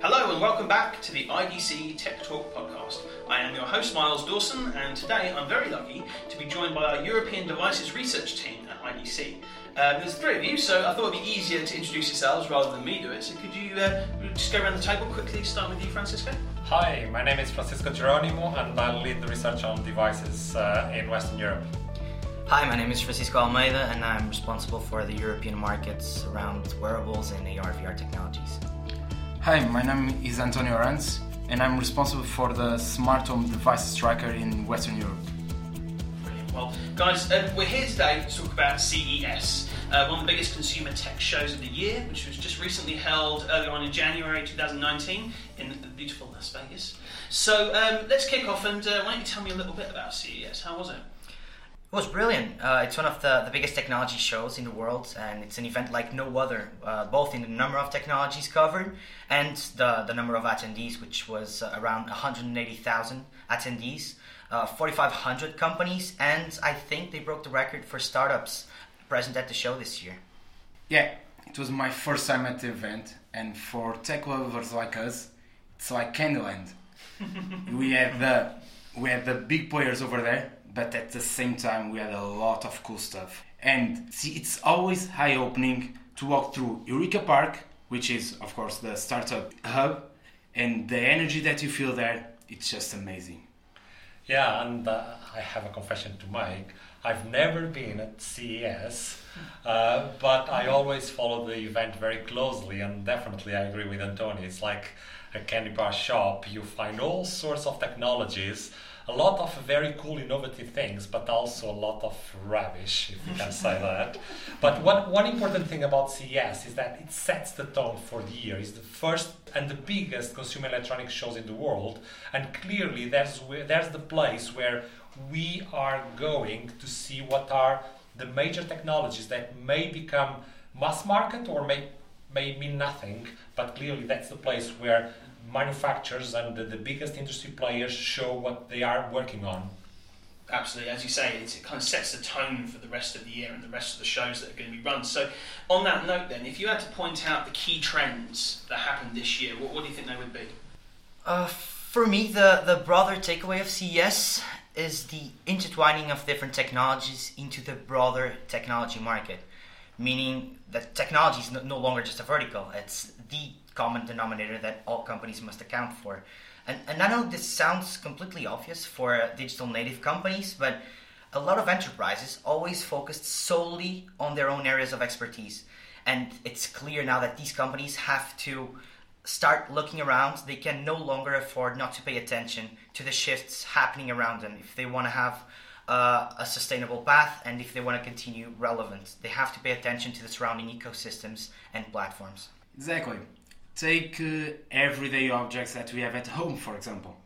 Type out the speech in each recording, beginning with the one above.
Hello and welcome back to the IDC Tech Talk podcast. I am your host Miles Dawson, and today I'm very lucky to be joined by our European Devices Research team at IDC. Um, there's three of you, so I thought it'd be easier to introduce yourselves rather than me do it. So could you uh, just go around the table quickly, start with you, Francisco? Hi, my name is Francisco Jeronimo, and I lead the research on devices uh, in Western Europe. Hi, my name is Francisco Almeida, and I'm responsible for the European markets around wearables and AR VR technologies. Hi, my name is Antonio Arantes, and I'm responsible for the smart home devices tracker in Western Europe. Brilliant. Well, guys, uh, we're here today to talk about CES, uh, one of the biggest consumer tech shows of the year, which was just recently held earlier on in January 2019 in the beautiful Las Vegas. So um, let's kick off, and uh, why don't you tell me a little bit about CES? How was it? It was brilliant. Uh, it's one of the, the biggest technology shows in the world, and it's an event like no other, uh, both in the number of technologies covered and the, the number of attendees, which was uh, around 180,000 attendees, uh, 4,500 companies, and I think they broke the record for startups present at the show this year. Yeah, it was my first time at the event, and for tech lovers like us, it's like Candyland. we had the we had the big players over there but at the same time we had a lot of cool stuff. And see, it's always eye opening to walk through Eureka Park, which is, of course, the startup hub, and the energy that you feel there, it's just amazing. Yeah, and uh, I have a confession to make. I've never been at CES, uh, but I always follow the event very closely, and definitely I agree with Antonio. It's like a candy bar shop. You find all sorts of technologies a lot of very cool, innovative things, but also a lot of rubbish, if you can say that. But one, one important thing about CES is that it sets the tone for the year. It's the first and the biggest consumer electronics shows in the world, and clearly there's, there's the place where we are going to see what are the major technologies that may become mass market or may, may mean nothing, but clearly that's the place where manufacturers and the, the, biggest industry players show what they are working on. Absolutely, as you say, it kind of sets the tone for the rest of the year and the rest of the shows that are going to be run. So, on that note, then, if you had to point out the key trends that happened this year, what, what do you think they would be? Uh, for me, the, the broader takeaway of CES is the intertwining of different technologies into the broader technology market, meaning that technology is no, no longer just a vertical; it's the common denominator that all companies must account for. And, and I know this sounds completely obvious for digital native companies, but a lot of enterprises always focused solely on their own areas of expertise. And it's clear now that these companies have to start looking around. They can no longer afford not to pay attention to the shifts happening around them if they want to have uh, a sustainable path and if they want to continue relevant. They have to pay attention to the surrounding ecosystems and platforms. Exactly. Take uh, everyday objects that we have at home, for example.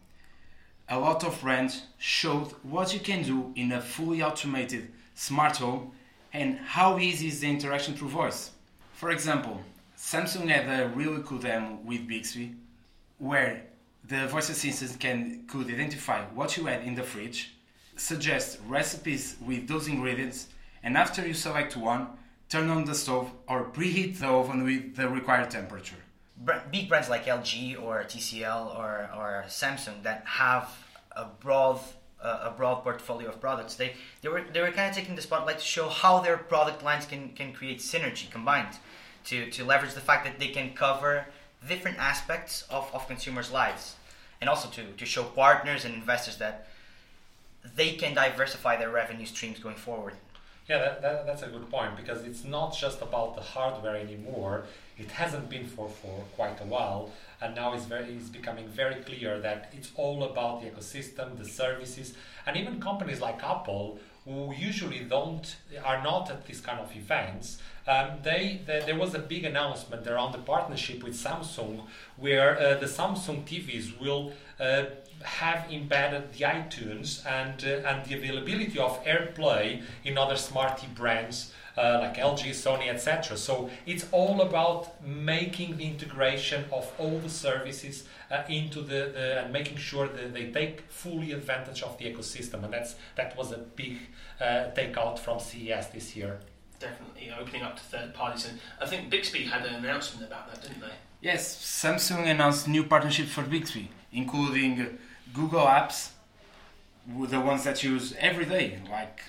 A lot of brands showed what you can do in a fully automated smart home and how easy is the interaction through voice. For example, Samsung had a really cool demo with Bixby where the voice assistant can could identify what you had in the fridge, suggest recipes with those ingredients, and after you select one, turn on the stove or preheat the oven with the required temperature big brands like LG or TCL or, or Samsung that have a broad uh, a broad portfolio of products. They they were they were kind of taking the spotlight to show how their product lines can can create synergy combined, to to leverage the fact that they can cover different aspects of, of consumers' lives, and also to to show partners and investors that they can diversify their revenue streams going forward. Yeah, that, that, that's a good point because it's not just about the hardware anymore. It hasn't been for, for quite a while, and now it's very it's becoming very clear that it's all about the ecosystem, the services, and even companies like Apple, who usually don't are not at these kind of events. Um, they, they, there was a big announcement around the partnership with Samsung, where uh, the Samsung TVs will uh, have embedded the iTunes and uh, and the availability of AirPlay in other smarty brands uh, like LG, Sony, etc. So it's all about making the integration of all the services uh, into the, the, and making sure that they take fully advantage of the ecosystem, and that's that was a big uh, takeout from CES this year. definitely opening up to third parties. And I think Bixby had an announcement about that, didn't they? Yes, Samsung announced new partnership for Bixby, including Google Apps, the ones that you use every day, like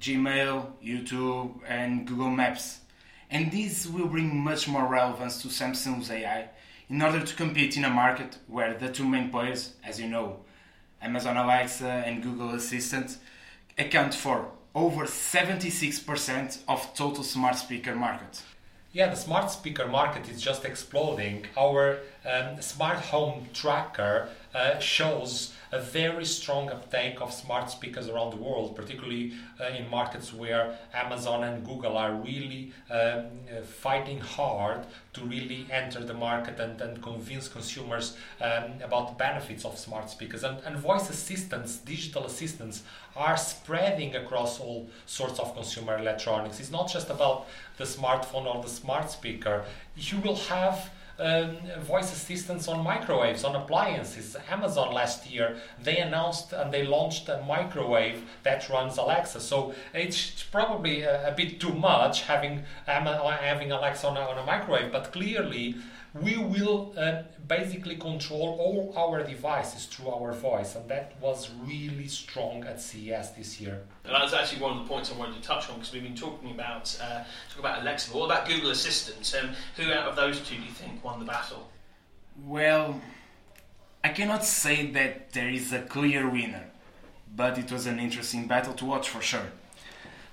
Gmail, YouTube, and Google Maps. And these will bring much more relevance to Samsung's AI in order to compete in a market where the two main players, as you know, Amazon Alexa and Google Assistant, account for over 76% of total smart speaker market. Yeah, the smart speaker market is just exploding. Our um, smart home tracker uh, shows a very strong uptake of smart speakers around the world, particularly uh, in markets where Amazon and Google are really um, fighting hard to really enter the market and, and convince consumers um, about the benefits of smart speakers. And, and voice assistants, digital assistants, are spreading across all sorts of consumer electronics. It's not just about the smartphone or the smart speaker. You will have um, voice assistants on microwaves, on appliances. Amazon last year, they announced and they launched a microwave that runs Alexa. So it's probably a, a bit too much having, having Alexa on a, on a microwave, but clearly we will uh, basically control all our devices through our voice, and that was really strong at CES this year. And that's actually one of the points I wanted to touch on because we've been talking about uh, talking about Alexa. But what about Google Assistant? Um, who out of those two do you think won the battle? Well, I cannot say that there is a clear winner, but it was an interesting battle to watch for sure.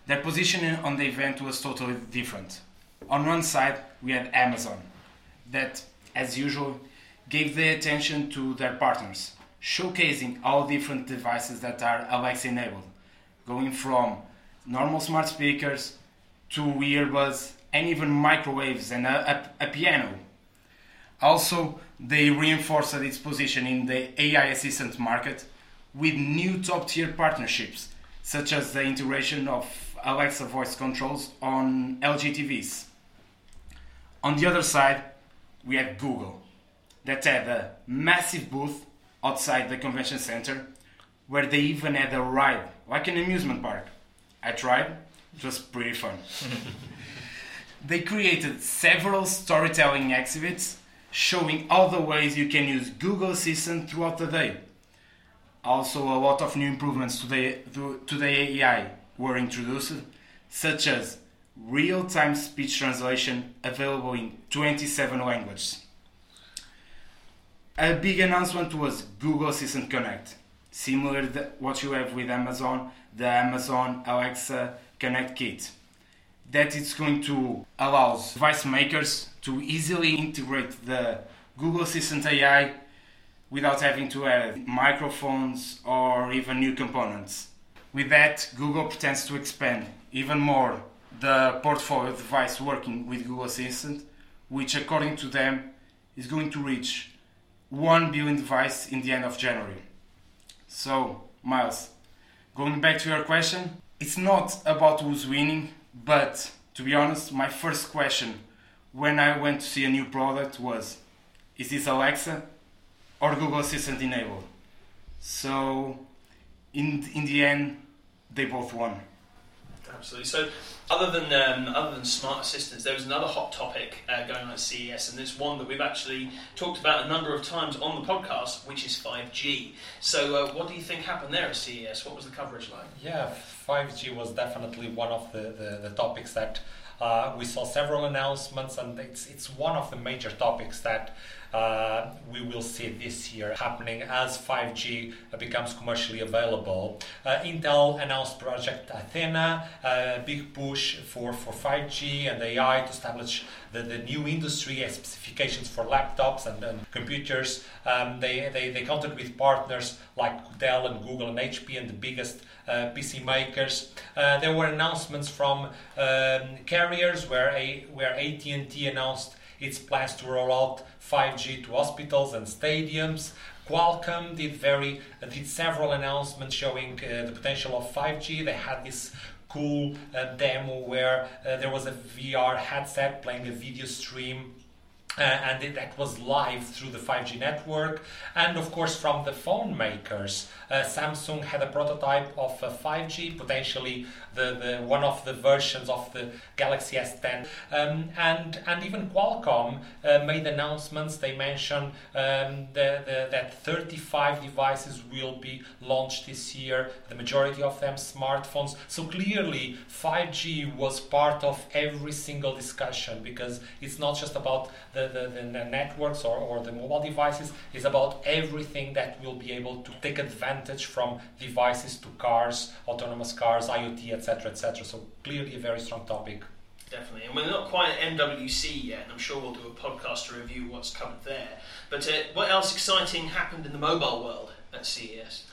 Their position on the event was totally different. On one side, we had Amazon that, as usual, gave the attention to their partners, showcasing all different devices that are Alexa enabled, going from normal smart speakers to earbuds and even microwaves and a, a, a piano. Also, they reinforced its position in the AI assistant market with new top tier partnerships, such as the integration of Alexa voice controls on LG TVs. On the other side, we had Google that had a massive booth outside the convention center where they even had a ride, like an amusement park. I tried, it was pretty fun. they created several storytelling exhibits showing all the ways you can use Google Assistant throughout the day. Also, a lot of new improvements to the, to the AI were introduced, such as real time speech translation available in 27 languages. A big announcement was Google Assistant Connect, similar to what you have with Amazon, the Amazon Alexa Connect Kit. That it's going to allow device makers to easily integrate the Google Assistant AI without having to add microphones or even new components. With that, Google pretends to expand even more the portfolio device working with Google Assistant, which according to them is going to reach 1 billion devices in the end of January. So, Miles, going back to your question, it's not about who's winning, but to be honest, my first question when I went to see a new product was is this Alexa or Google Assistant enabled? So, in, in the end, they both won. Absolutely. So, other than um, other than smart assistants, there was another hot topic uh, going on at CES, and it's one that we've actually talked about a number of times on the podcast, which is 5G. So, uh, what do you think happened there at CES? What was the coverage like? Yeah, 5G was definitely one of the, the, the topics that uh, we saw several announcements, and it's it's one of the major topics that uh, we will see this year happening as 5G becomes commercially available. Uh, Intel announced Project Athena, a big push for, for 5G and AI to establish the, the new industry specifications for laptops and, and computers. Um, they, they, they counted with partners like Dell and Google and HP and the biggest uh, PC makers. Uh, there were announcements from um, carriers where, where AT&T announced its plans to roll out 5G to hospitals and stadiums. Qualcomm did very did several announcements showing uh, the potential of 5G. They had this cool uh, demo where uh, there was a VR headset playing a video stream uh, and it, that was live through the 5G network. And of course, from the phone makers, uh, Samsung had a prototype of 5G, potentially the, the one of the versions of the Galaxy S10. Um, and and even Qualcomm uh, made announcements. They mentioned um, the, the, that 35 devices will be launched this year. The majority of them smartphones. So clearly, 5G was part of every single discussion because it's not just about the the, the, the networks or, or the mobile devices is about everything that will be able to take advantage from devices to cars, autonomous cars, IoT, etc., etc. So clearly a very strong topic. Definitely, and we're not quite at MWC yet, and I'm sure we'll do a podcast to review what's covered there. But uh, what else exciting happened in the mobile world at CES?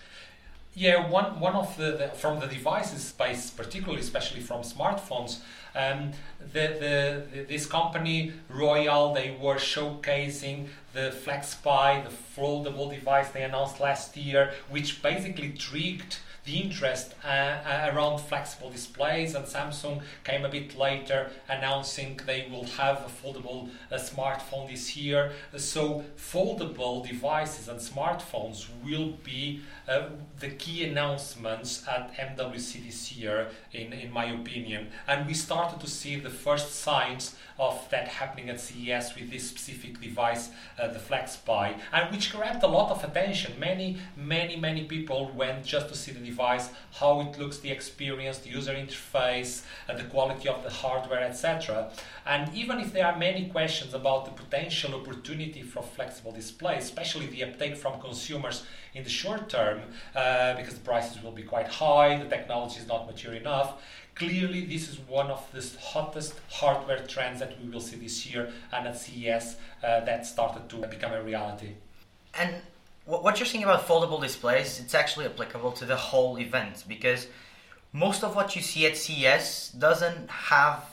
Yeah, one one of the, the, from the devices space, particularly especially from smartphones, um, the, the, this company Royole they were showcasing the FlexPai, the foldable device they announced last year, which basically triggered the interest uh, uh, around flexible displays, and Samsung came a bit later announcing they will have a foldable uh, smartphone this year. So, foldable devices and smartphones will be uh, the key announcements at MWC this year, in, in my opinion. And we started to see the first signs of that happening at CES with this specific device, uh, the FlexPai, and which grabbed a lot of attention. Many, many, many people went just to see the device, how it looks, the experience, the user interface, uh, the quality of the hardware, etc. And even if there are many questions about the potential opportunity for flexible display, especially the uptake from consumers in the short term, uh, because the prices will be quite high, the technology is not mature enough Clearly, this is one of the hottest hardware trends that we will see this year and at CES uh, that started to become a reality. And what you're saying about foldable displays, it's actually applicable to the whole event because most of what you see at CES doesn't have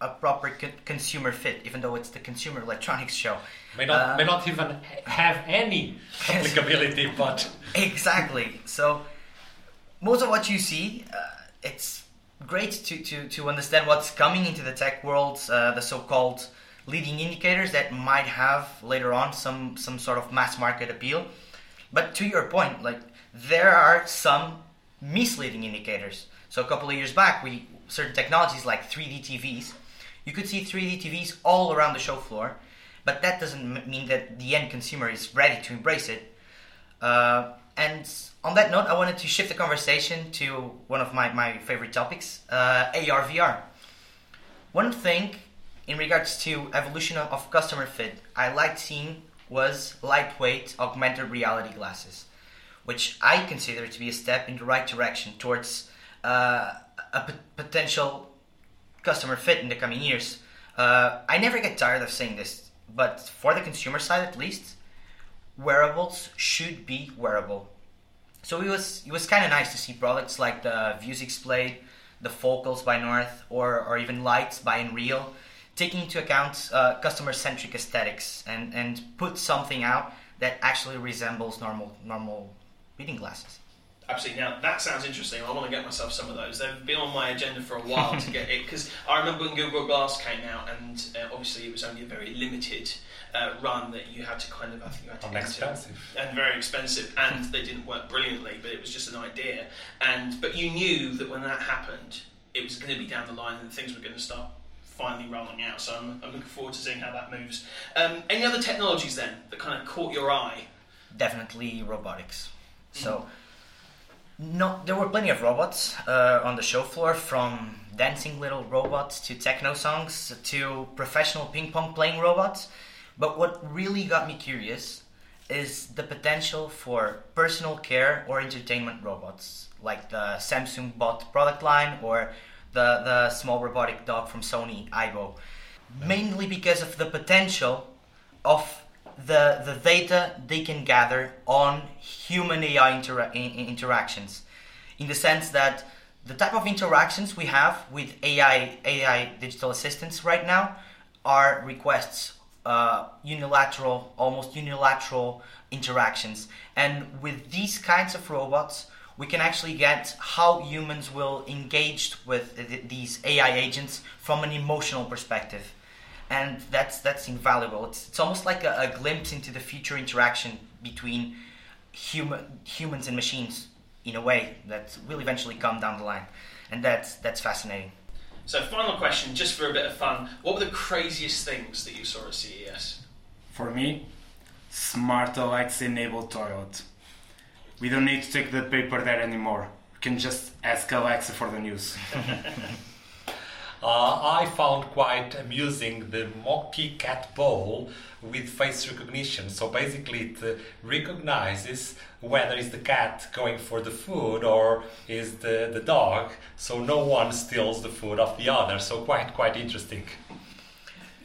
a proper co- consumer fit, even though it's the Consumer Electronics Show. May not, uh, may not even have any applicability, but exactly. So most of what you see, uh, it's great to, to, to understand what's coming into the tech world, uh, the so-called leading indicators that might have later on some some sort of mass market appeal. But to your point, like there are some misleading indicators. So a couple of years back, we certain technologies like 3D TVs, you could see 3D TVs all around the show floor, but that doesn't mean that the end consumer is ready to embrace it. Uh, and on that note, I wanted to shift the conversation to one of my, my favorite topics uh, AR VR. One thing in regards to evolution of customer fit I liked seeing was lightweight augmented reality glasses, which I consider to be a step in the right direction towards uh, a p- potential customer fit in the coming years. Uh, I never get tired of saying this, but for the consumer side at least, wearables should be wearable so it was it was kind of nice to see products like the Vuzix Blade, the Focals by North, or or even Lights by Nreal, taking into account uh, customer-centric aesthetics and and put something out that actually resembles normal normal reading glasses. Absolutely. Now that sounds interesting. I want to get myself some of those. They've been on my agenda for a while to get it because I remember when Google Glass came out, and uh, obviously it was only a very limited uh, run that you had to kind of, I think you had to and expensive and very expensive, and they didn't work brilliantly, but it was just an idea. And but you knew that when that happened, it was going to be down the line, and things were going to start finally rolling out. So I'm, I'm looking forward to seeing how that moves. Um, any other technologies then that kind of caught your eye? Definitely robotics. So. Mm-hmm. No, there were plenty of robots uh, on the show floor, from dancing little robots to techno songs to professional ping pong playing robots. But what really got me curious is the potential for personal care or entertainment robots, like the Samsung Bot product line or the, the small robotic dog from Sony, Aibo. Mainly because of the potential of the, the data they can gather on human AI intera- interactions. In the sense that the type of interactions we have with AI, AI digital assistants right now are requests uh, unilateral, almost unilateral interactions. And with these kinds of robots, we can actually get how humans will engage with th- these AI agents from an emotional perspective. And that's that's invaluable. It's it's almost like a, a glimpse into the future interaction between human humans and machines in a way that will eventually come down the line, and that's that's fascinating. So, final question, just for a bit of fun. What were the craziest things that you saw at CES? For me, smart Alexa enabled toilet. We don't need to take the paper there anymore. We can just ask Alexa for the news. Uh, I found quite amusing the Mookkie Cat Bowl with face recognition. So basically, it uh, recognizes whether it's the cat going for the food or is the, the dog. So no one steals the food of the other. So quite quite interesting.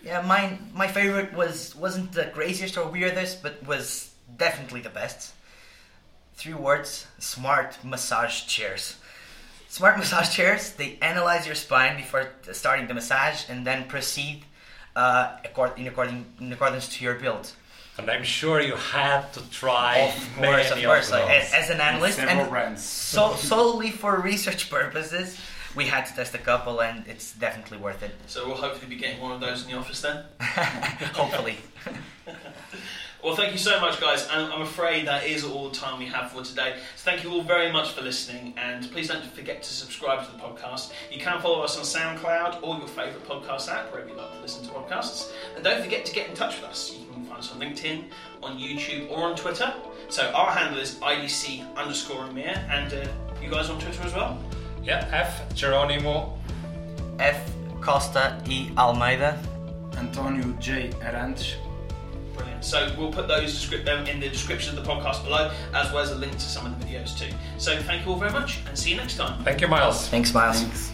Yeah, mine my favorite was wasn't the craziest or weirdest, but was definitely the best. Three words: smart massage chairs. Smart massage chairs. They analyze your spine before starting the massage and then proceed uh, accord- in, according, in accordance to your build. And I'm sure you had to try Of course, of many course. those. Like, as, as an analyst, and brands. so solely for research purposes, we had to test a couple, and it's definitely worth it. So, we'll hopefully be getting one of those in the office then. Hopefully. Well, thank you so much, guys. And I'm afraid that is all the time we have for today. So, thank you all very much for listening. And please don't forget to subscribe to the podcast. You can follow us on SoundCloud or your favourite podcast app, wherever you like to listen to podcasts. And don't forget to get in touch with us. You can find us on LinkedIn, on YouTube, or on Twitter. So, our handle is IDC underscore EMEA. And uh, you guys on Twitter as well? Yeah, F Jeronimo. F. Costa E. Almeida. Antonio J. Arantes. Brilliant. So we'll put those descript- them in the description of the podcast below, as well as a link to some of the videos too. So thank you all very much, and see you next time. Thank you, Miles. Thanks, Miles. Thanks.